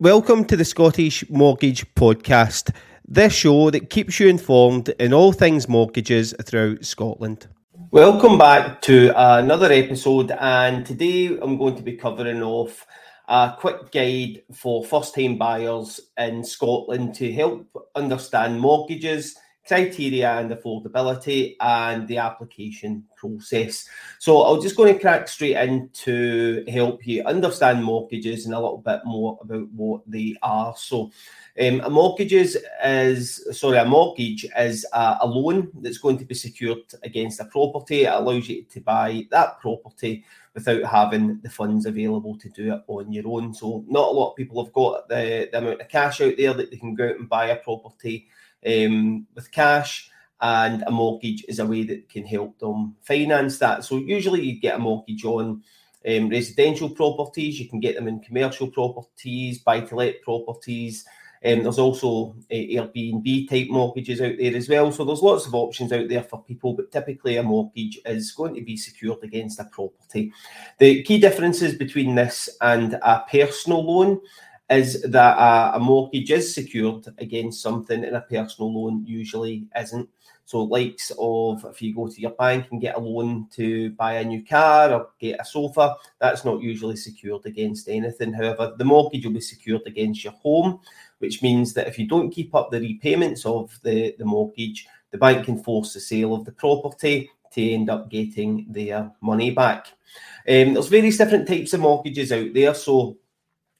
Welcome to the Scottish Mortgage Podcast, this show that keeps you informed in all things mortgages throughout Scotland. Welcome back to another episode, and today I'm going to be covering off a quick guide for first time buyers in Scotland to help understand mortgages criteria and affordability and the application process. So I'm just going to crack straight in to help you understand mortgages and a little bit more about what they are. So um, a mortgages is sorry, a mortgage is a, a loan that's going to be secured against a property. It allows you to buy that property without having the funds available to do it on your own. So not a lot of people have got the, the amount of cash out there that they can go out and buy a property um, with cash, and a mortgage is a way that can help them finance that. So usually you get a mortgage on um, residential properties, you can get them in commercial properties, buy to let properties. Um, there's also uh, Airbnb type mortgages out there as well. So there's lots of options out there for people, but typically a mortgage is going to be secured against a property. The key differences between this and a personal loan is that a, a, mortgage is secured against something and a personal loan usually isn't. So, likes of if you go to your bank and get a loan to buy a new car or get a sofa, that's not usually secured against anything. However, the mortgage will be secured against your home, which means that if you don't keep up the repayments of the, the mortgage, the bank can force the sale of the property to end up getting their money back. Um, there's various different types of mortgages out there. So,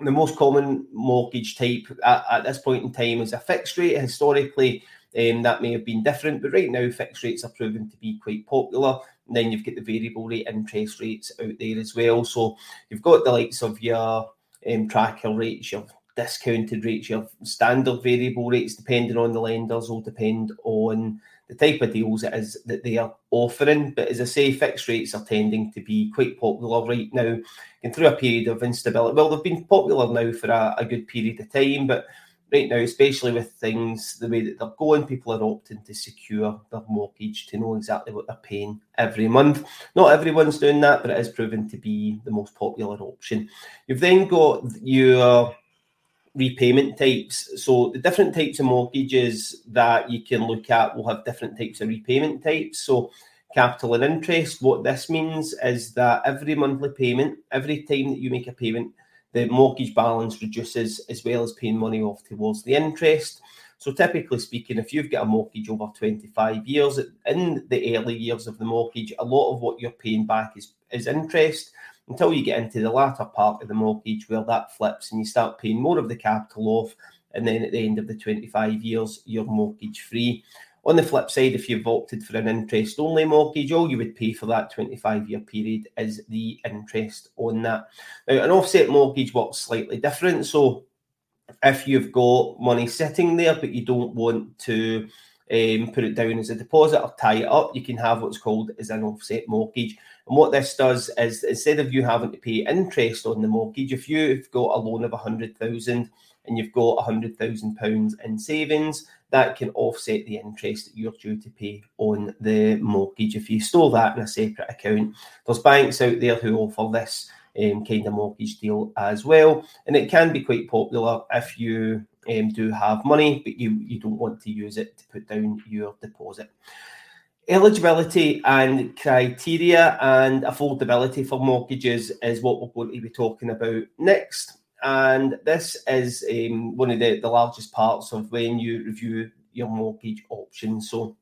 the most common mortgage type at, at, this point in time is a fixed rate. Historically, um, that may have been different, but right now fixed rates are proven to be quite popular. And then you've got the variable rate interest rates out there as well. So you've got the likes of your um, tracker rates, your discounted rates, your standard variable rates, depending on the lenders, will depend on the type of deals it is that they are offering. But as I say, fixed rates are tending to be quite popular right now and through a period of instability. Well, they've been popular now for a, a good period of time, but right now, especially with things the way that they're going, people are opting to secure their mortgage to know exactly what they're paying every month. Not everyone's doing that, but it is proven to be the most popular option. You've then got your repayment types. So the different types of mortgages that you can look at will have different types of repayment types. So capital and interest, what this means is that every monthly payment, every time that you make a payment, the mortgage balance reduces as well as paying money off towards the interest. So typically speaking, if you've got a mortgage over 25 years, in the early years of the mortgage, a lot of what you're paying back is, is interest until you get into the latter part of the mortgage where that flips and you start paying more of the capital off. And then at the end of the 25 years, you're mortgage free. On the flip side, if you've opted for an interest only mortgage, all you would pay for that 25 year period is the interest on that. Now, an offset mortgage works slightly different. So, if you've got money sitting there, but you don't want to um, put it down as a deposit or tie it up, you can have what's called as an offset mortgage. And what this does is instead of you having to pay interest on the mortgage, if you've got a loan of a hundred thousand and you've got a hundred thousand pounds in savings, that can offset the interest that you're due to pay on the mortgage. If you store that in a separate account, there's banks out there who offer this um, kind of mortgage deal as well, and it can be quite popular if you um, do have money, but you, you don't want to use it to put down your deposit. Eligibility and criteria and affordability for mortgages is what we're going to be talking about next. And this is um, one of the, the largest parts of when you review your mortgage options. So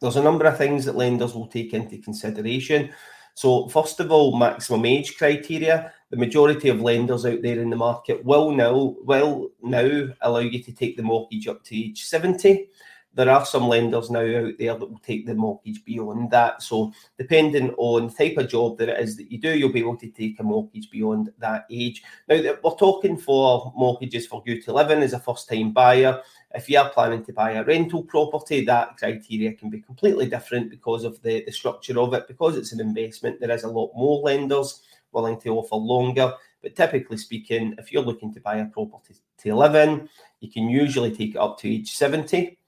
there's a number of things that lenders will take into consideration. So, first of all, maximum age criteria. The majority of lenders out there in the market will now will now allow you to take the mortgage up to age 70 there are some lenders now out there that will take the mortgage beyond that. So, depending on the type of job that it is that you do, you'll be able to take a mortgage beyond that age. Now, we're talking for mortgages for you to live in as a first time buyer. If you are planning to buy a rental property, that criteria can be completely different because of the, the structure of it. Because it's an investment, there is a lot more lenders willing to offer longer. But typically speaking, if you're looking to buy a property to live in, you can usually take it up to age 70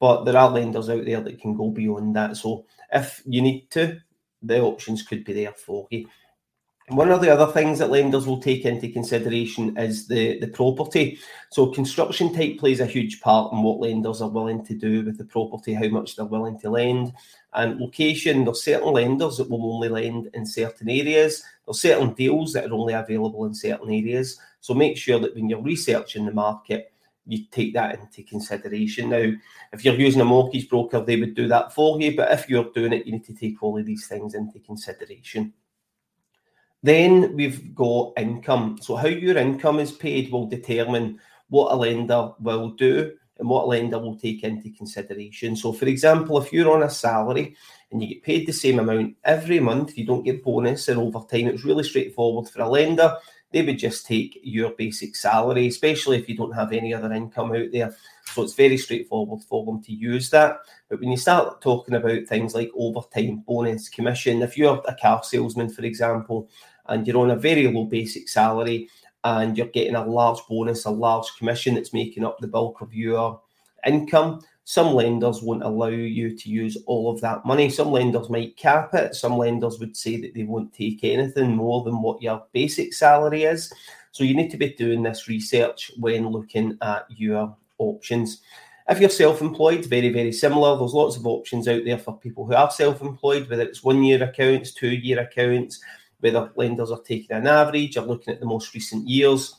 but there are lenders out there that can go beyond that. So if you need to, the options could be there for you. One of the other things that lenders will take into consideration is the, the property. So, construction type plays a huge part in what lenders are willing to do with the property, how much they're willing to lend, and location. There's certain lenders that will only lend in certain areas, there's certain deals that are only available in certain areas. So, make sure that when you're researching the market, you take that into consideration. Now, if you're using a mortgage broker, they would do that for you, but if you're doing it, you need to take all of these things into consideration. Then we've got income. So, how your income is paid will determine what a lender will do and what a lender will take into consideration. So, for example, if you're on a salary and you get paid the same amount every month, you don't get bonus and overtime, it's really straightforward for a lender. They would just take your basic salary, especially if you don't have any other income out there. So it's very straightforward for them to use that. But when you start talking about things like overtime, bonus, commission, if you're a car salesman, for example, and you're on a very low basic salary and you're getting a large bonus, a large commission that's making up the bulk of your income, some lenders won't allow you to use all of that money. Some lenders might cap it. Some lenders would say that they won't take anything more than what your basic salary is. So you need to be doing this research when looking at your options. If you're self employed, very, very similar. There's lots of options out there for people who are self employed, whether it's one year accounts, two year accounts, whether lenders are taking an average or looking at the most recent years.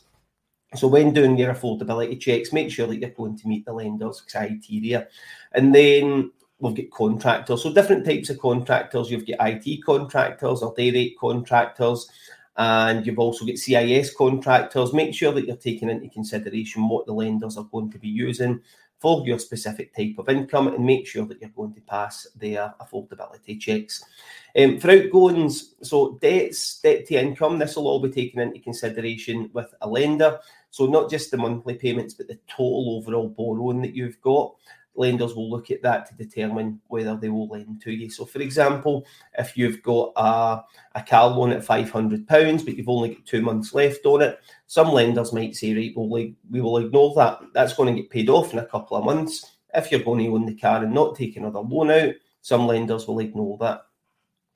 So when doing your affordability checks, make sure that you're going to meet the lender's criteria. And then we've got contractors. So different types of contractors. You've got IT contractors or day rate contractors. And you've also got CIS contractors. Make sure that you're taking into consideration what the lenders are going to be using for your specific type of income and make sure that you're going to pass their affordability checks. Um, for outgoings, so debts, debt to income, this will all be taken into consideration with a lender. So not just the monthly payments, but the total overall borrowing that you've got lenders will look at that to determine whether they will lend to you. So, for example, if you've got a, a car loan at £500, but you've only got two months left on it, some lenders might say, right, well, we will ignore that. That's going to get paid off in a couple of months. If you're going to own the car and not take another loan out, some lenders will ignore that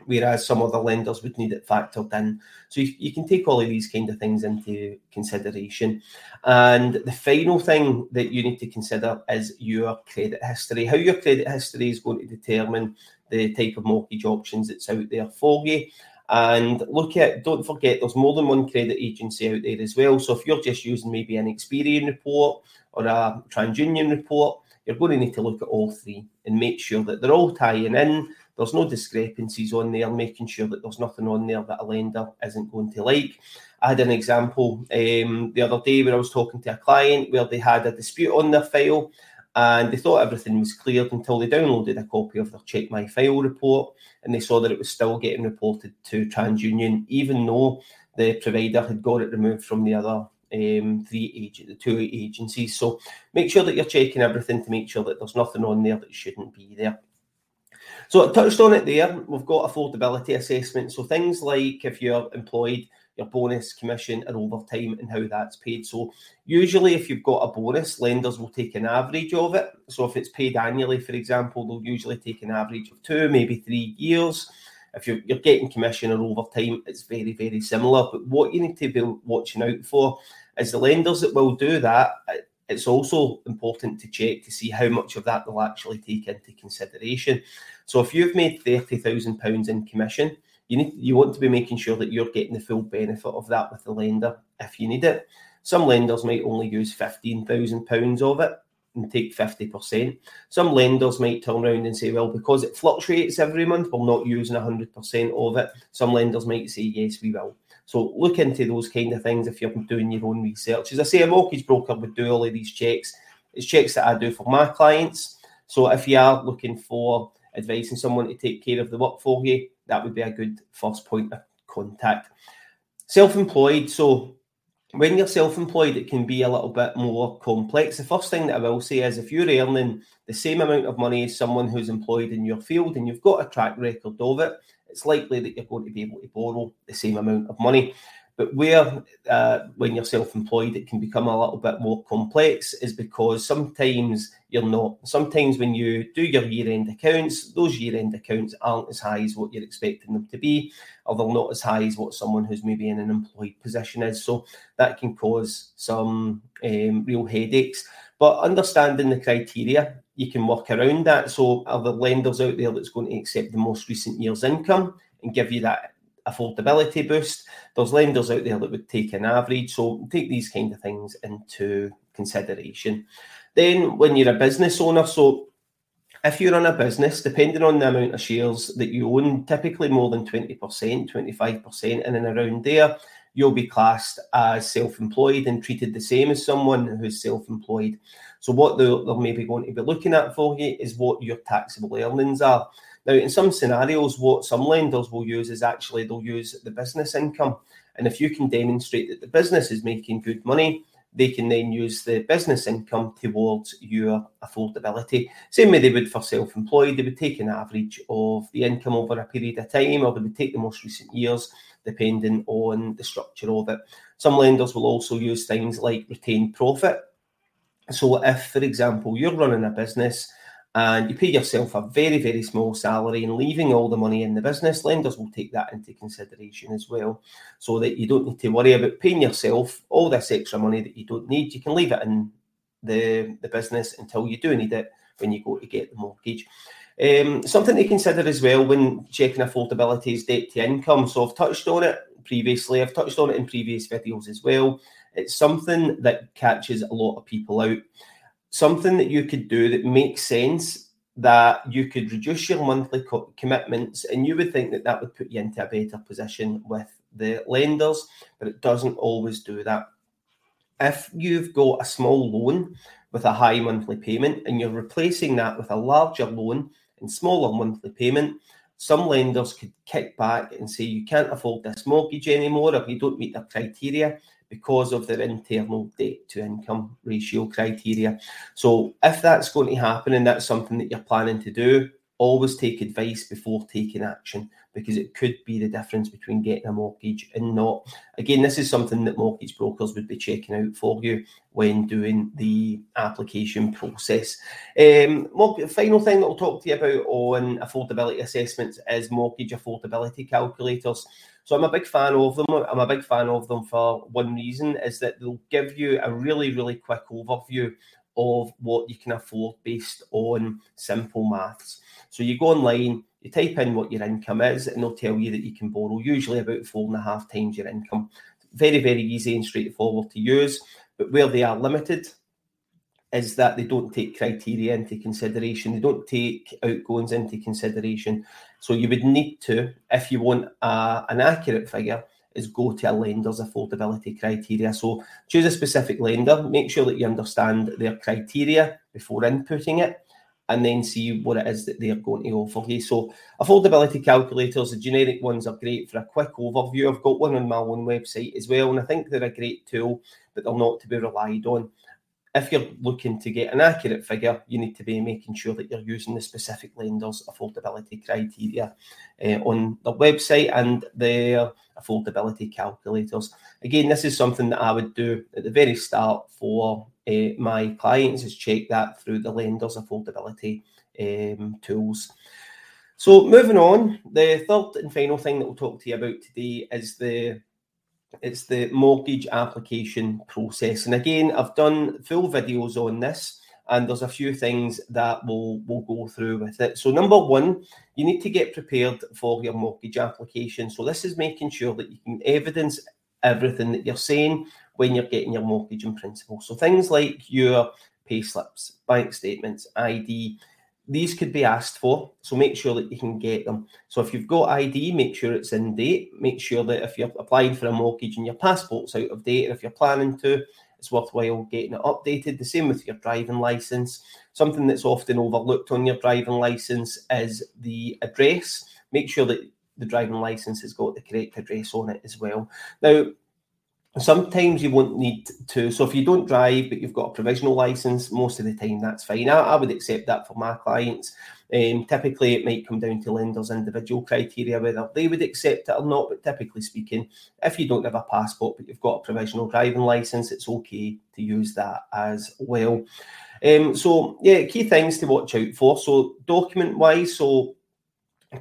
whereas some other lenders would need it factored in. So you, you, can take all of these kind of things into consideration. And the final thing that you need to consider is your credit history. How your credit history is going to determine the type of mortgage options that's out there for you. And look at, don't forget, there's more than one credit agency out there as well. So if you're just using maybe an Experian report or a TransUnion report, you're going to need to look at all three and make sure that they're all tying in there's no discrepancies on there, making sure that there's nothing on there that a lender isn't going to like. I had an example um, the other day where I was talking to a client where they had a dispute on their file and they thought everything was cleared until they downloaded a copy of their Check My File report and they saw that it was still getting reported to TransUnion, even though the provider had got it removed from the other um, three agent, the two agencies. So make sure that you're checking everything to make sure that there's nothing on there that shouldn't be there. So I touched on it there. We've got affordability assessment. So things like if you're employed, your bonus, commission, and overtime, and how that's paid. So usually, if you've got a bonus, lenders will take an average of it. So if it's paid annually, for example, they'll usually take an average of two, maybe three years. If you're, you're getting commission or overtime, it's very, very similar. But what you need to be watching out for is the lenders that will do that it's also important to check to see how much of that they'll actually take into consideration. So if you've made thirty thousand pounds in commission, you need you want to be making sure that you're getting the full benefit of that with the lender if you need it. Some lenders might only use fifteen thousand pounds of it and take fifty percent. Some lenders might turn around and say, well, because it fluctuates every month, we're not using hundred percent of it. Some lenders might say, yes, we will. So look into those kind of things if you're doing your own research. As I say, a mortgage broker would do all of these checks. It's checks that I do for my clients. So if you are looking for advice and someone to take care of the work for you, that would be a good first point of contact. Self-employed. So when you're self-employed, it can be a little bit more complex. The first thing that I will say is if you're earning the same amount of money as someone who's employed in your field and you've got a track record of it, it's likely that you're going to be able to borrow the same amount of money. But where, uh, when you're self employed, it can become a little bit more complex is because sometimes you're not. Sometimes when you do your year end accounts, those year end accounts aren't as high as what you're expecting them to be, or they're not as high as what someone who's maybe in an employed position is. So that can cause some um, real headaches. But understanding the criteria, you can work around that. So, are there lenders out there that's going to accept the most recent year's income and give you that affordability boost. There's lenders out there that would take an average, so take these kind of things into consideration. Then, when you're a business owner, so if you run a business, depending on the amount of shares that you own, typically more than 20%, 25%, and then around there, you'll be classed as self employed and treated the same as someone who's self employed. So, what they're, they're maybe going to be looking at for you is what your taxable earnings are. Now, in some scenarios, what some lenders will use is actually they'll use the business income. And if you can demonstrate that the business is making good money, they can then use the business income towards your affordability. Same way they would for self employed, they would take an average of the income over a period of time, or they would take the most recent years, depending on the structure of it. Some lenders will also use things like retained profit. So, if, for example, you're running a business and you pay yourself a very, very small salary and leaving all the money in the business, lenders will take that into consideration as well. So that you don't need to worry about paying yourself all this extra money that you don't need. You can leave it in the, the business until you do need it when you go to get the mortgage. Um, something to consider as well when checking affordability is debt to income. So I've touched on it previously, I've touched on it in previous videos as well. It's something that catches a lot of people out something that you could do that makes sense that you could reduce your monthly co- commitments and you would think that that would put you into a better position with the lenders but it doesn't always do that. If you've got a small loan with a high monthly payment and you're replacing that with a larger loan and smaller monthly payment some lenders could kick back and say you can't afford this mortgage anymore if you don't meet the criteria because of their internal debt to income ratio criteria. So, if that's going to happen and that's something that you're planning to do, always take advice before taking action because it could be the difference between getting a mortgage and not. Again, this is something that mortgage brokers would be checking out for you when doing the application process. Um, final thing that I'll talk to you about on affordability assessments is mortgage affordability calculators. So I'm a big fan of them. I'm a big fan of them for one reason is that they'll give you a really, really quick overview of what you can afford based on simple maths. So you go online, you type in what your income is, and they'll tell you that you can borrow usually about four and a half times your income. Very, very easy and straightforward to use. But where they are limited is that they don't take criteria into consideration. They don't take outgoings into consideration. So you would need to, if you want a, an accurate figure, is go to a lender's affordability criteria. So choose a specific lender, make sure that you understand their criteria before inputting it, and then see what it is that they're going to offer you. So affordability calculators, the generic ones are great for a quick overview. I've got one on my own website as well, and I think they're a great tool, but they're not to be relied on if you're looking to get an accurate figure, you need to be making sure that you're using the specific lender's affordability criteria uh, on the website and their affordability calculators. Again, this is something that I would do at the very start for uh, my clients is check that through the lender's affordability um, tools. So moving on, the third and final thing that we'll talk to you about today is the it's the mortgage application process. And again, I've done full videos on this, and there's a few things that we'll, we'll go through with it. So, number one, you need to get prepared for your mortgage application. So, this is making sure that you can evidence everything that you're saying when you're getting your mortgage in principle. So, things like your pay slips, bank statements, ID, these could be asked for, so make sure that you can get them. So if you've got ID, make sure it's in date. Make sure that if you're applying for a mortgage and your passport's out of date, and if you're planning to, it's worthwhile getting it updated. The same with your driving license. Something that's often overlooked on your driving license is the address. Make sure that the driving license has got the correct address on it as well. Now, sometimes you won't need to. So if you don't drive but you've got a provisional license, most of the time that's fine. I, I would accept that for my clients. Um, typically, it might come down to lenders' individual criteria whether they would accept it or not. But typically speaking, if you don't have a passport but you've got a provisional driving license, it's okay to use that as well. Um, so yeah, key things to watch out for. So document wise, so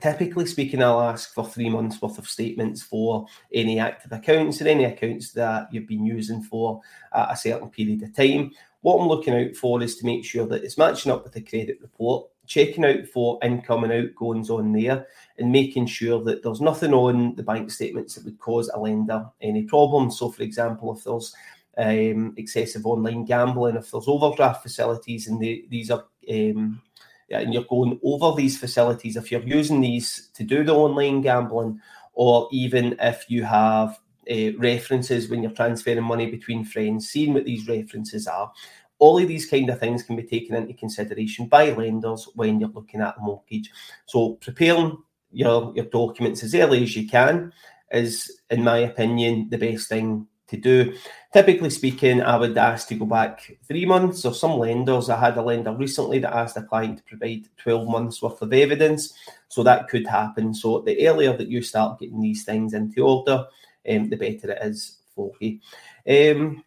typically speaking, I'll ask for three months worth of statements for any active accounts and any accounts that you've been using for a certain period of time. What I'm looking out for is to make sure that it's matching up with the credit report, checking out for income and outgoings on there, and making sure that there's nothing on the bank statements that would cause a lender any problems. So, for example, if there's um, excessive online gambling, if there's overdraft facilities and they, these are um, and you're going over these facilities, if you're using these to do the online gambling, or even if you have uh, references when you're transferring money between friends, seeing what these references are, all of these kind of things can be taken into consideration by lenders when you're looking at a mortgage. So preparing your, your documents as early as you can is, in my opinion, the best thing to do. Typically speaking, I would ask to go back three months, or some lenders. I had a lender recently that asked a client to provide 12 months worth of evidence. So that could happen. So the earlier that you start getting these things into order, um, the better it is for you. Um,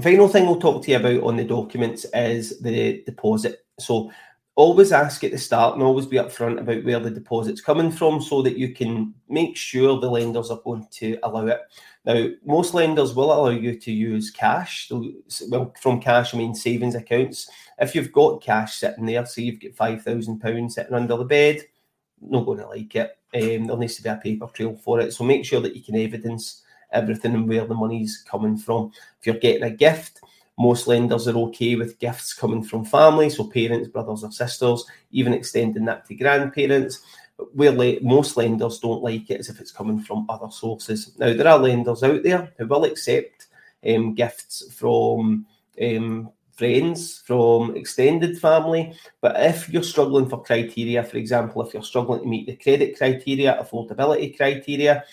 final thing we'll talk to you about on the documents is the deposit. So always ask at the start and always be upfront about where the deposit's coming from so that you can make sure the lenders are going to allow it. Now, most lenders will allow you to use cash. Well, from cash, I mean savings accounts. If you've got cash sitting there, say you've got £5,000 sitting under the bed, not going to like it. Um, there needs to be a paper trail for it. So make sure that you can evidence everything and where the money's coming from. If you're getting a gift, most lenders are okay with gifts coming from family, so parents, brothers, or sisters, even extending that to grandparents. Where most lenders don't like it is if it's coming from other sources. Now, there are lenders out there who will accept um, gifts from um, friends, from extended family. But if you're struggling for criteria, for example, if you're struggling to meet the credit criteria, affordability criteria,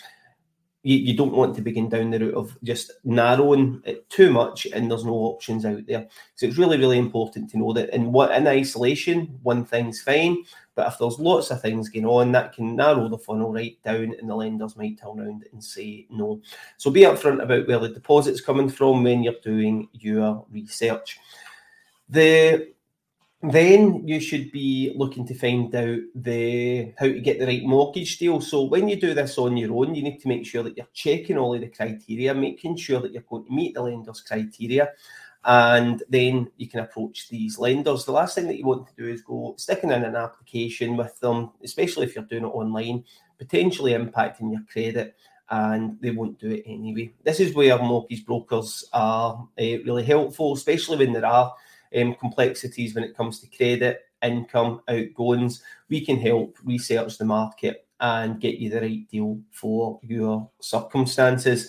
you, you don't want to begin down the route of just narrowing it too much and there's no options out there. So it's really, really important to know that in what in isolation, one thing's fine. But if there's lots of things going on, that can narrow the funnel right down, and the lenders might turn around and say no. So be upfront about where the deposit's coming from when you're doing your research. The then you should be looking to find out the how to get the right mortgage deal. So when you do this on your own, you need to make sure that you're checking all of the criteria, making sure that you're going to meet the lender's criteria, and then you can approach these lenders. The last thing that you want to do is go sticking in an application with them, especially if you're doing it online, potentially impacting your credit. And they won't do it anyway. This is where mortgage brokers are uh, really helpful, especially when there are um, complexities when it comes to credit, income, outgoings. We can help research the market and get you the right deal for your circumstances.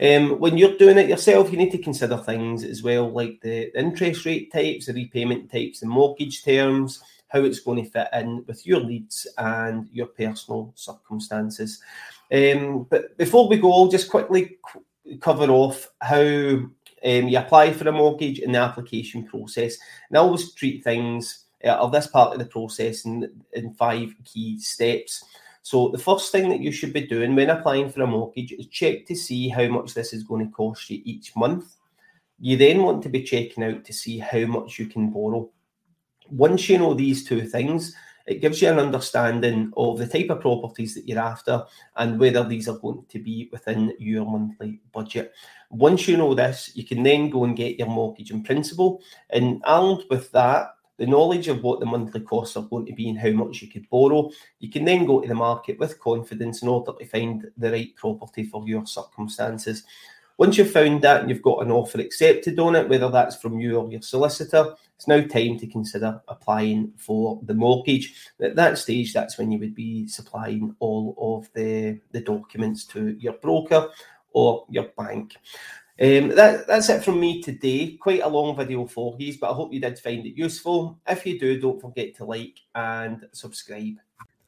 Um, when you're doing it yourself, you need to consider things as well, like the interest rate types, the repayment types, the mortgage terms, how it's going to fit in with your needs and your personal circumstances. Um, but before we go, I'll just quickly cover off how um, you apply for a mortgage in the application process. And I always treat things uh, of this part of the process in, in five key steps. So the first thing that you should be doing when applying for a mortgage is check to see how much this is going to cost you each month. You then want to be checking out to see how much you can borrow. Once you know these two things, it gives you an understanding of the type of properties that you're after and whether these are going to be within your monthly budget. Once you know this, you can then go and get your mortgage in principle. And armed with that, the knowledge of what the monthly costs are going to be and how much you could borrow, you can then go to the market with confidence in order to find the right property for your circumstances. Once you've found that and you've got an offer accepted on it, whether that's from you or your solicitor, it's now time to consider applying for the mortgage. At that stage, that's when you would be supplying all of the, the documents to your broker or your bank. Um, that, that's it from me today. Quite a long video for you, but I hope you did find it useful. If you do, don't forget to like and subscribe.